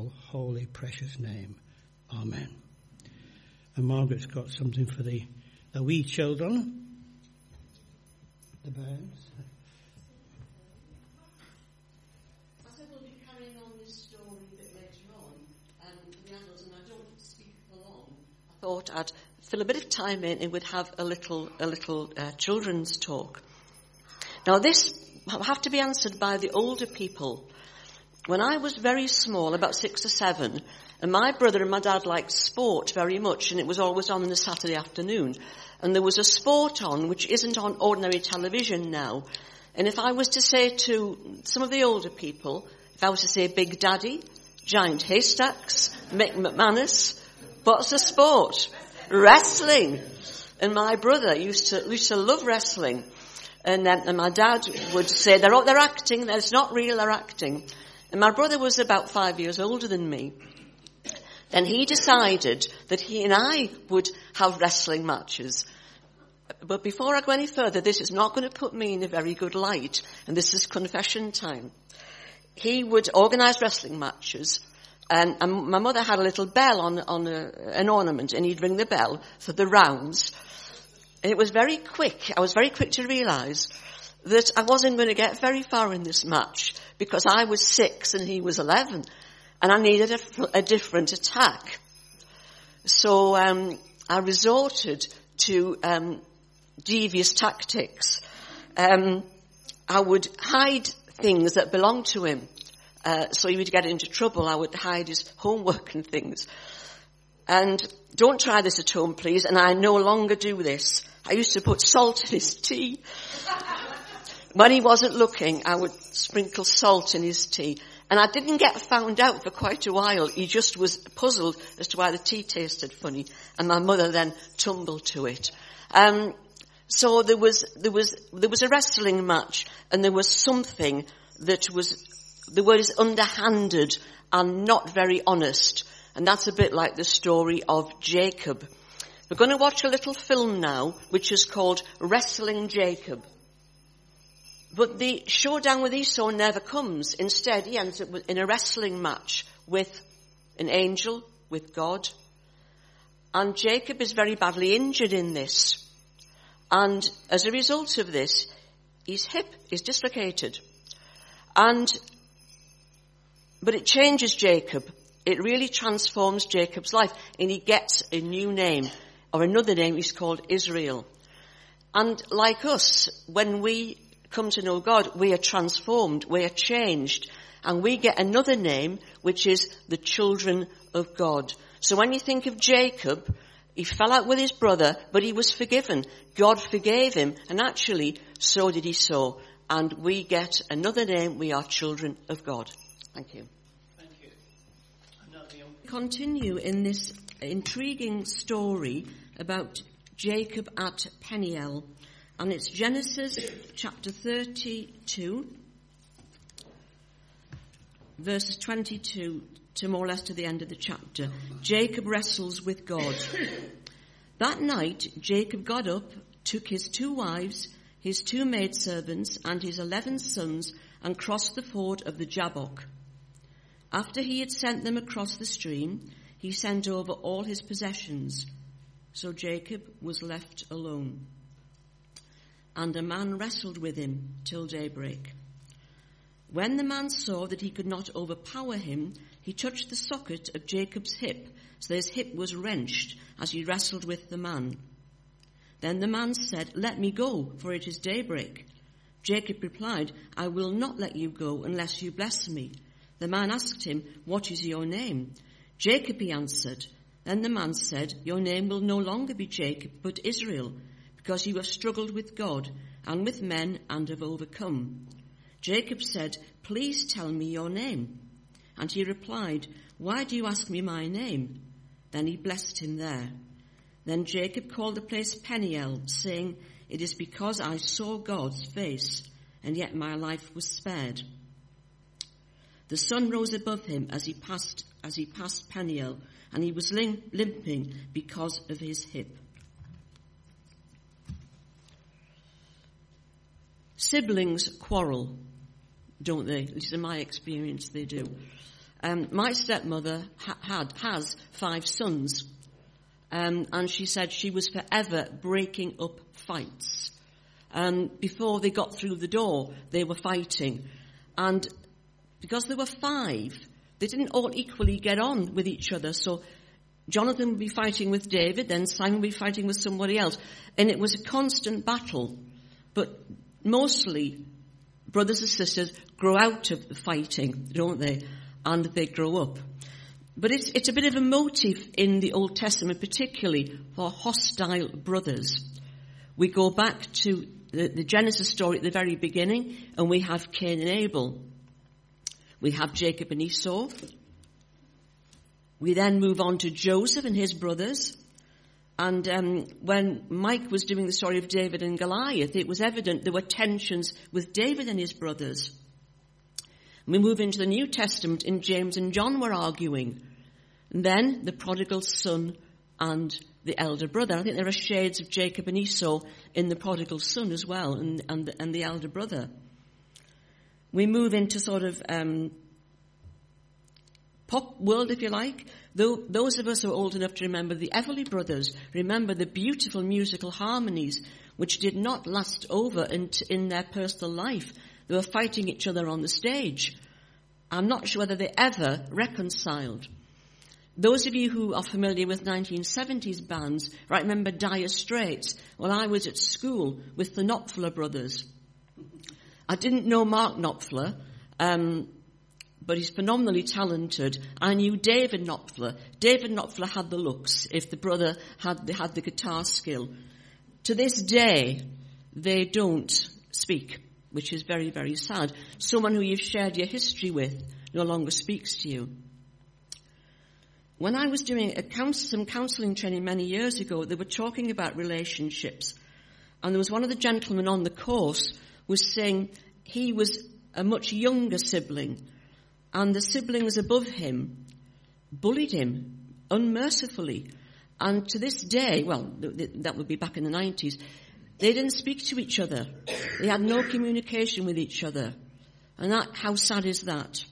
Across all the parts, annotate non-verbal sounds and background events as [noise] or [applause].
holy, precious name. Amen. And Margaret's got something for the, the wee children. The birds. I said we'll be carrying on this story a bit later on, um, the adults, and I don't speak for long. I thought I'd fill a bit of time in and we'd have a little, a little uh, children's talk. Now this will have to be answered by the older people. When I was very small, about six or seven, and my brother and my dad liked sport very much, and it was always on in the Saturday afternoon. And there was a sport on which isn't on ordinary television now. And if I was to say to some of the older people, if I was to say Big Daddy, Giant Haystacks, Mick McManus, what's the sport? wrestling. And my brother used to, used to love wrestling. And, then and my dad would say, they're, they're acting, it's not real, they're acting. And my brother was about five years older than me. Then he decided that he and I would have wrestling matches. But before I go any further, this is not going to put me in a very good light, and this is confession time. He would organise wrestling matches, and, and my mother had a little bell on, on a, an ornament, and he'd ring the bell for the rounds. And it was very quick. I was very quick to realise that I wasn't going to get very far in this match because I was six and he was eleven, and I needed a, a different attack. So um, I resorted to um, devious tactics. Um, I would hide things that belonged to him. Uh, so he would get into trouble. I would hide his homework and things. And don't try this at home, please. And I no longer do this. I used to put salt in his tea. [laughs] when he wasn't looking, I would sprinkle salt in his tea. And I didn't get found out for quite a while. He just was puzzled as to why the tea tasted funny. And my mother then tumbled to it. Um, so there was, there was, there was a wrestling match and there was something that was the word is underhanded and not very honest. And that's a bit like the story of Jacob. We're going to watch a little film now, which is called Wrestling Jacob. But the showdown with Esau never comes. Instead, he ends up in a wrestling match with an angel, with God. And Jacob is very badly injured in this. And as a result of this, his hip is dislocated. And but it changes Jacob. It really transforms Jacob's life. And he gets a new name, or another name, he's called Israel. And like us, when we come to know God, we are transformed, we are changed, and we get another name, which is the children of God. So when you think of Jacob, he fell out with his brother, but he was forgiven. God forgave him, and actually, so did Esau. And we get another name, we are children of God. Thank you. Thank you. Continue in this intriguing story about Jacob at Peniel, and it's Genesis chapter 32, verses 22 to more or less to the end of the chapter. Jacob wrestles with God. That night, Jacob got up, took his two wives, his two maidservants, and his eleven sons, and crossed the ford of the Jabbok. After he had sent them across the stream, he sent over all his possessions. So Jacob was left alone. And a man wrestled with him till daybreak. When the man saw that he could not overpower him, he touched the socket of Jacob's hip, so his hip was wrenched as he wrestled with the man. Then the man said, Let me go, for it is daybreak. Jacob replied, I will not let you go unless you bless me. The man asked him, What is your name? Jacob, he answered. Then the man said, Your name will no longer be Jacob, but Israel, because you have struggled with God and with men and have overcome. Jacob said, Please tell me your name. And he replied, Why do you ask me my name? Then he blessed him there. Then Jacob called the place Peniel, saying, It is because I saw God's face, and yet my life was spared. The sun rose above him as he passed, as he passed Peniel, and he was limping because of his hip. Siblings quarrel, don't they? At least in my experience, they do. Um, my stepmother ha- had has five sons, um, and she said she was forever breaking up fights. Um, before they got through the door, they were fighting, and because there were five, they didn't all equally get on with each other. So Jonathan would be fighting with David, then Simon would be fighting with somebody else, and it was a constant battle. But mostly, brothers and sisters grow out of the fighting, don't they? And they grow up. But it's, it's a bit of a motive in the Old Testament, particularly for hostile brothers. We go back to the, the Genesis story at the very beginning, and we have Cain and Abel. We have Jacob and Esau. We then move on to Joseph and his brothers. And um, when Mike was doing the story of David and Goliath, it was evident there were tensions with David and his brothers. We move into the New Testament, and James and John were arguing. And then the prodigal son and the elder brother. I think there are shades of Jacob and Esau in the prodigal son as well, and, and, and the elder brother. We move into sort of um, pop world, if you like. Though those of us who are old enough to remember the Everly Brothers remember the beautiful musical harmonies which did not last over in, in their personal life. They were fighting each other on the stage. I'm not sure whether they ever reconciled. Those of you who are familiar with 1970s bands, right, remember Dire Straits? Well, I was at school with the Knopfler brothers. I didn't know Mark Knopfler, um, but he's phenomenally talented. I knew David Knopfler. David Knopfler had the looks, if the brother had the, had the guitar skill. To this day, they don't speak, which is very, very sad. Someone who you've shared your history with no longer speaks to you. When I was doing counsel, some counselling training many years ago, they were talking about relationships. And there was one of the gentlemen on the course was saying he was a much younger sibling and the siblings above him bullied him unmercifully. And to this day, well, that would be back in the 90s, they didn't speak to each other. They had no communication with each other. And that, how sad is that?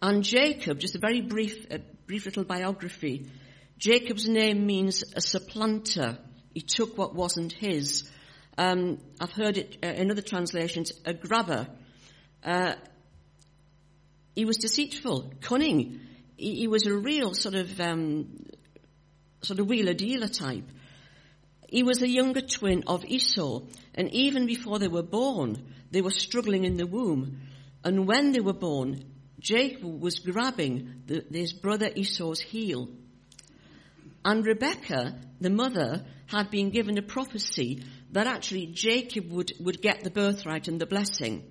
And Jacob, just a very brief, a brief little biography. Jacob's name means a supplanter. He took what wasn't his. Um, I've heard it uh, in other translations, a grabber. Uh, he was deceitful, cunning. He, he was a real sort of, um, sort of wheeler dealer type. He was the younger twin of Esau, and even before they were born, they were struggling in the womb. And when they were born, Jacob was grabbing the, his brother Esau's heel. And Rebecca, the mother, had been given a prophecy that actually Jacob would, would get the birthright and the blessing.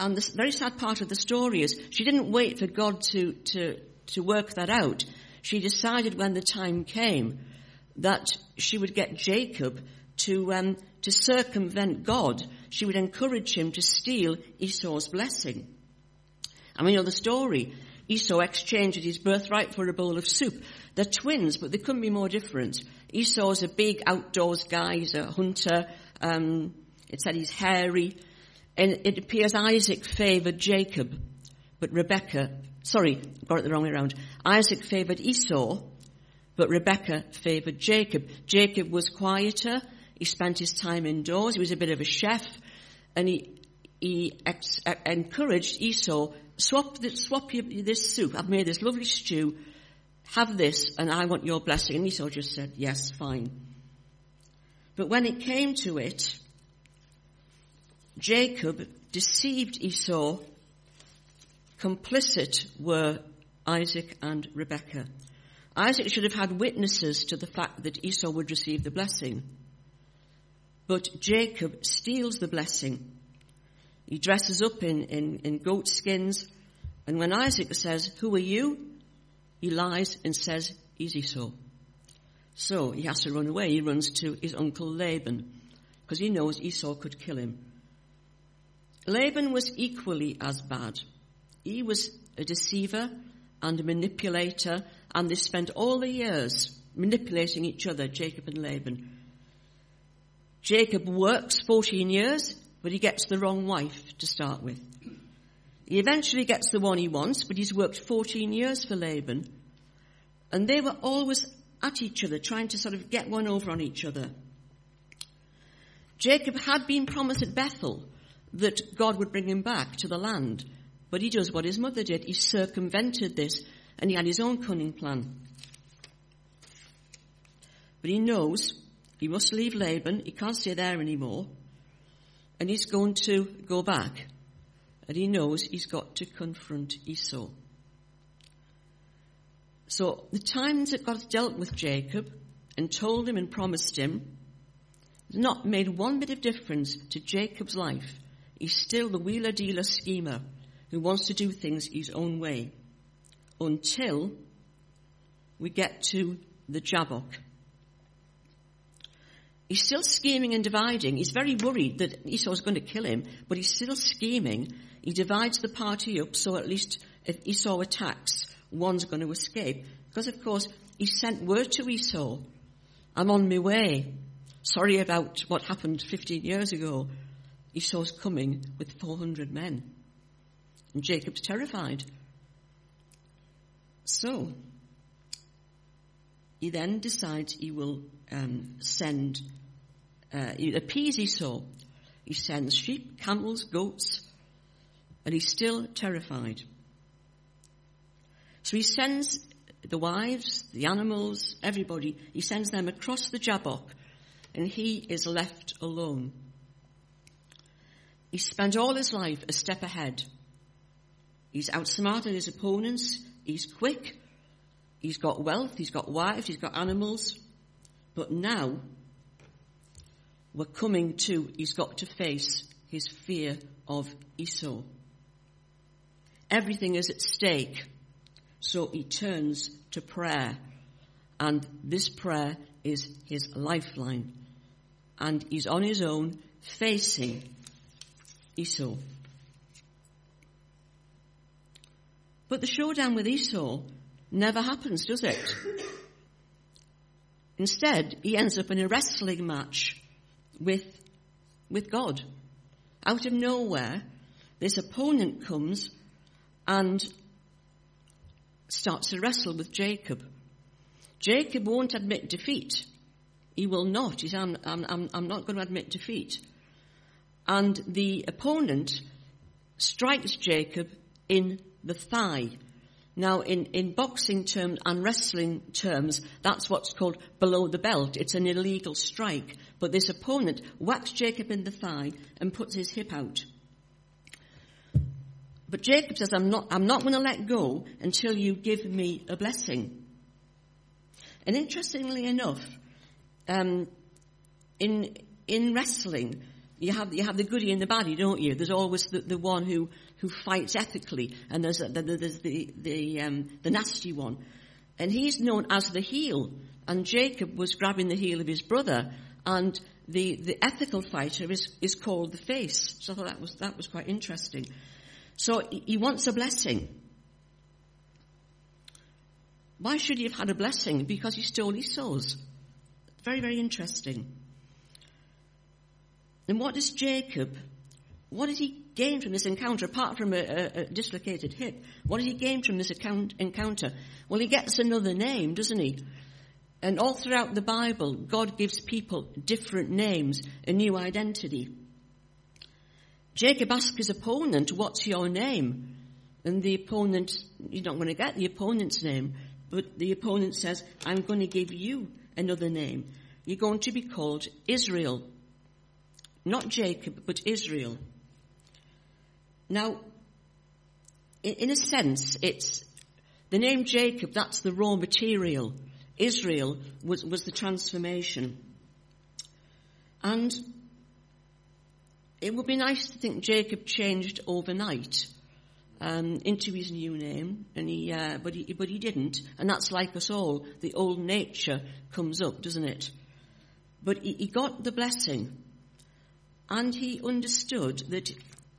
And the very sad part of the story is she didn't wait for God to, to, to work that out. She decided when the time came that she would get Jacob to, um, to circumvent God. She would encourage him to steal Esau's blessing. And we know the story. Esau exchanged his birthright for a bowl of soup. They're twins, but they couldn't be more different. Esau's a big outdoors guy. He's a hunter. Um, it said he's hairy. And it appears Isaac favored Jacob, but Rebecca, sorry, got it the wrong way around. Isaac favored Esau, but Rebecca favored Jacob. Jacob was quieter. He spent his time indoors. He was a bit of a chef, and he he ex- encouraged Esau swap this, swap this soup. I've made this lovely stew. Have this, and I want your blessing. And Esau just said, "Yes, fine." But when it came to it, Jacob deceived Esau. Complicit were Isaac and Rebekah. Isaac should have had witnesses to the fact that Esau would receive the blessing. But Jacob steals the blessing. He dresses up in, in, in goat skins, and when Isaac says, Who are you? he lies and says, He's Esau. So he has to run away. He runs to his uncle Laban because he knows Esau could kill him. Laban was equally as bad. He was a deceiver and a manipulator, and they spent all the years manipulating each other, Jacob and Laban. Jacob works 14 years, but he gets the wrong wife to start with. He eventually gets the one he wants, but he's worked 14 years for Laban. And they were always at each other, trying to sort of get one over on each other. Jacob had been promised at Bethel that God would bring him back to the land, but he does what his mother did. He circumvented this and he had his own cunning plan. But he knows he must leave Laban, he can't stay there anymore, and he's going to go back. And he knows he's got to confront Esau. So the times that God dealt with Jacob and told him and promised him not made one bit of difference to Jacob's life. He's still the wheeler dealer schemer who wants to do things his own way until we get to the Jabbok. He's still scheming and dividing. He's very worried that Esau's going to kill him, but he's still scheming. He divides the party up so at least if Esau attacks, one's going to escape. Because of course, he sent word to Esau, I'm on my way. Sorry about what happened 15 years ago. Esau's coming with 400 men. And Jacob's terrified. So, he then decides he will um, send, uh, he appease Esau. He sends sheep, camels, goats, and he's still terrified. So he sends the wives, the animals, everybody, he sends them across the Jabbok and he is left alone. He spent all his life a step ahead. He's outsmarted his opponents. He's quick. He's got wealth. He's got wives. He's got animals. But now we're coming to, he's got to face his fear of Esau. Everything is at stake. So he turns to prayer. And this prayer is his lifeline and he's on his own facing Esau. But the showdown with Esau never happens, does it? Instead, he ends up in a wrestling match with, with God. Out of nowhere, this opponent comes and starts to wrestle with Jacob. Jacob won't admit defeat. He will not. He said, I'm, I'm, I'm not going to admit defeat. And the opponent strikes Jacob in the thigh. Now, in, in boxing terms and wrestling terms, that's what's called below the belt. It's an illegal strike. But this opponent whacks Jacob in the thigh and puts his hip out. But Jacob says, I'm not, I'm not going to let go until you give me a blessing. And interestingly enough, um, in in wrestling, you have you have the goody and the baddie, don't you? There's always the, the one who who fights ethically, and there's there's the the um, the nasty one, and he's known as the heel. And Jacob was grabbing the heel of his brother, and the the ethical fighter is is called the face. So I thought that was that was quite interesting. So he wants a blessing. Why should he have had a blessing? Because he stole his Esau's. Very, very interesting. And what does Jacob, what does he gain from this encounter, apart from a, a, a dislocated hip? What does he gain from this account, encounter? Well, he gets another name, doesn't he? And all throughout the Bible, God gives people different names, a new identity. Jacob asks his opponent, what's your name? And the opponent, you're not going to get the opponent's name, but the opponent says, I'm going to give you another name. You're going to be called Israel. Not Jacob, but Israel. Now, in a sense, it's the name Jacob, that's the raw material. Israel was, was the transformation. And it would be nice to think Jacob changed overnight um, into his new name, and he, uh, but he, but he didn't, and that's like us all. The old nature comes up, doesn't it? But he, he got the blessing, and he understood that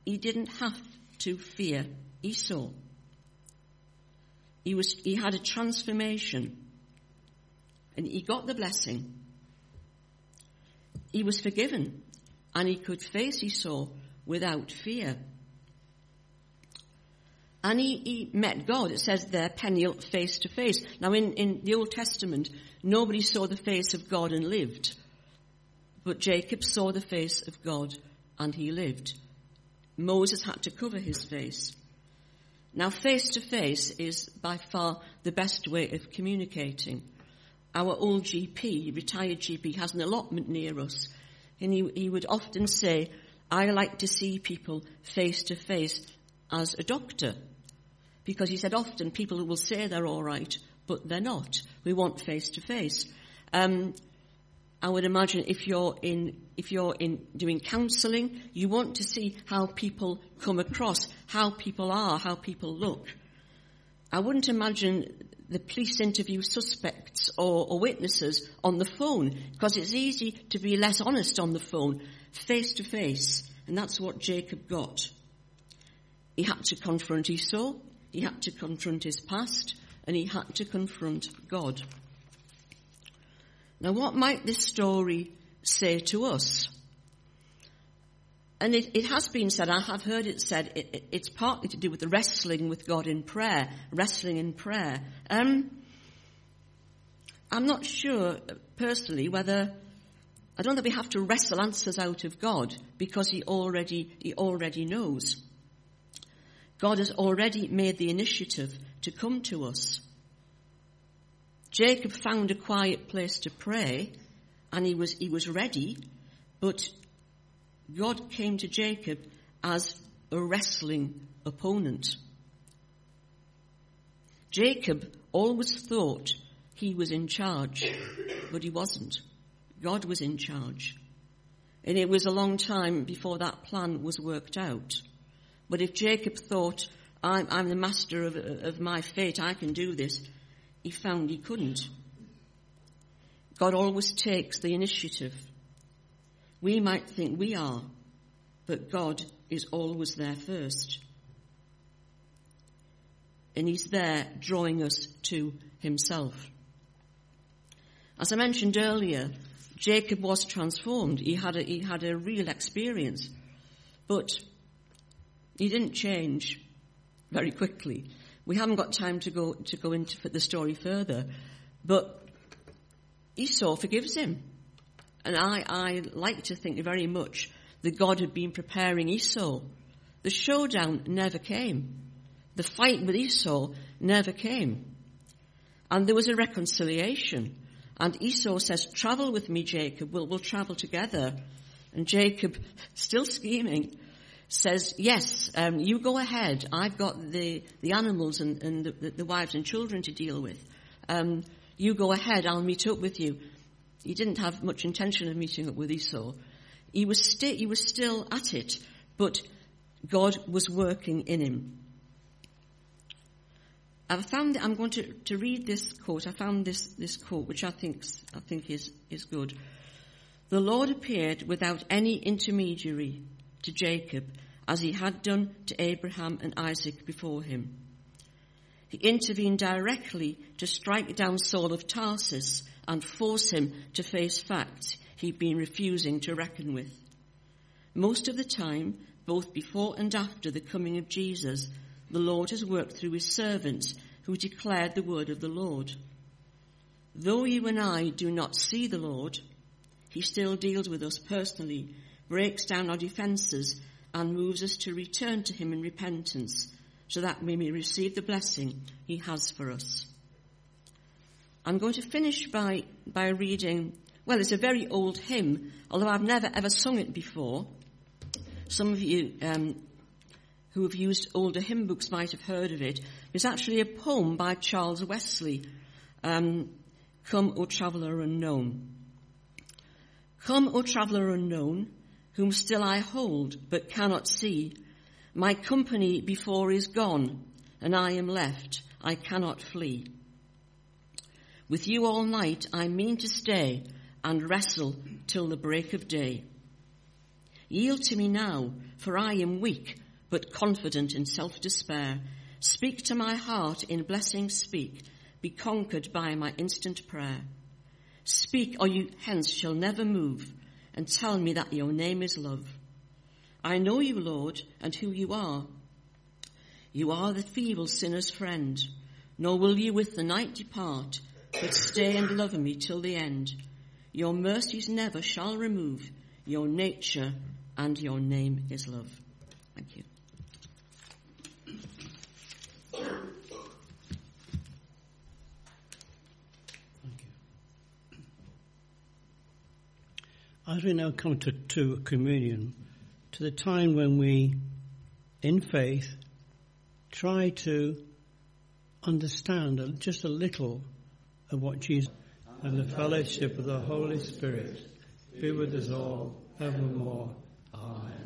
he didn't have to fear Esau. He was, he had a transformation, and he got the blessing. He was forgiven, and he could face Esau without fear. And he, he met God. It says there, Peniel, face to face. Now in, in the Old Testament, nobody saw the face of God and lived. But Jacob saw the face of God and he lived. Moses had to cover his face. Now face to face is by far the best way of communicating. Our old GP, retired GP, has an allotment near us and he, he would often say, I like to see people face to face as a doctor. Because he said often people will say they're all right, but they're not. We want face to face. Um, I would imagine if you're in, if you're in doing counselling, you want to see how people come across, how people are, how people look. I wouldn't imagine the police interview suspects or, or witnesses on the phone because it's easy to be less honest on the phone, face to face. And that's what Jacob got. He had to confront Esau, he had to confront his past, and he had to confront God. Now, what might this story say to us? And it, it, has been said, I have heard it said, it, it, it's partly to do with the wrestling with God in prayer, wrestling in prayer. Um, I'm not sure personally whether, I don't think we have to wrestle answers out of God because He already, He already knows. God has already made the initiative to come to us. Jacob found a quiet place to pray and he was, he was ready, but God came to Jacob as a wrestling opponent. Jacob always thought he was in charge, but he wasn't. God was in charge. And it was a long time before that plan was worked out. But if Jacob thought, I'm, I'm the master of, of my fate, I can do this, he found he couldn't. God always takes the initiative. We might think we are, but God is always there first. And He's there drawing us to Himself. As I mentioned earlier, Jacob was transformed. He had a, he had a real experience. But he didn't change very quickly. We haven't got time to go, to go into the story further, but Esau forgives him. And I, I like to think very much that God had been preparing Esau. The showdown never came. The fight with Esau never came. And there was a reconciliation. And Esau says, travel with me, Jacob. We'll, we'll travel together. And Jacob, still scheming, says, yes, um, you go ahead. I've got the, the animals and, and the, the, wives and children to deal with. Um, you go ahead. I'll meet up with you. He didn't have much intention of meeting up with Esau. He was, sti- he was still at it, but God was working in him. I found I'm going to, to read this quote. I found this, this quote, which I think, I think is, is good. The Lord appeared without any intermediary to Jacob as he had done to Abraham and Isaac before him. He intervened directly to strike down Saul of Tarsus and force him to face facts he'd been refusing to reckon with. Most of the time, both before and after the coming of Jesus, the Lord has worked through his servants who declared the word of the Lord. Though you and I do not see the Lord, he still deals with us personally breaks down our defences and moves us to return to him in repentance so that we may receive the blessing he has for us. I'm going to finish by, by reading, well, it's a very old hymn, although I've never ever sung it before. Some of you um, who have used older hymn books might have heard of it. It's actually a poem by Charles Wesley, um, Come, O Traveller Unknown. Come, O Traveller Unknown, whom still I hold but cannot see. My company before is gone, and I am left, I cannot flee. With you all night I mean to stay and wrestle till the break of day. Yield to me now, for I am weak, but confident in self-despair. Speak to my heart in blessing speak, be conquered by my instant prayer. Speak or you hence shall never move, and tell me that your name is love. I know you, Lord, and who you are. You are the feeble sinner's friend, nor will you with the night depart, but stay and love me till the end. Your mercies never shall remove your nature, and your name is love. Thank you. As we now come to, to communion, to the time when we, in faith, try to understand just a little of what Jesus and the fellowship of the Holy Spirit be with us all evermore. Amen.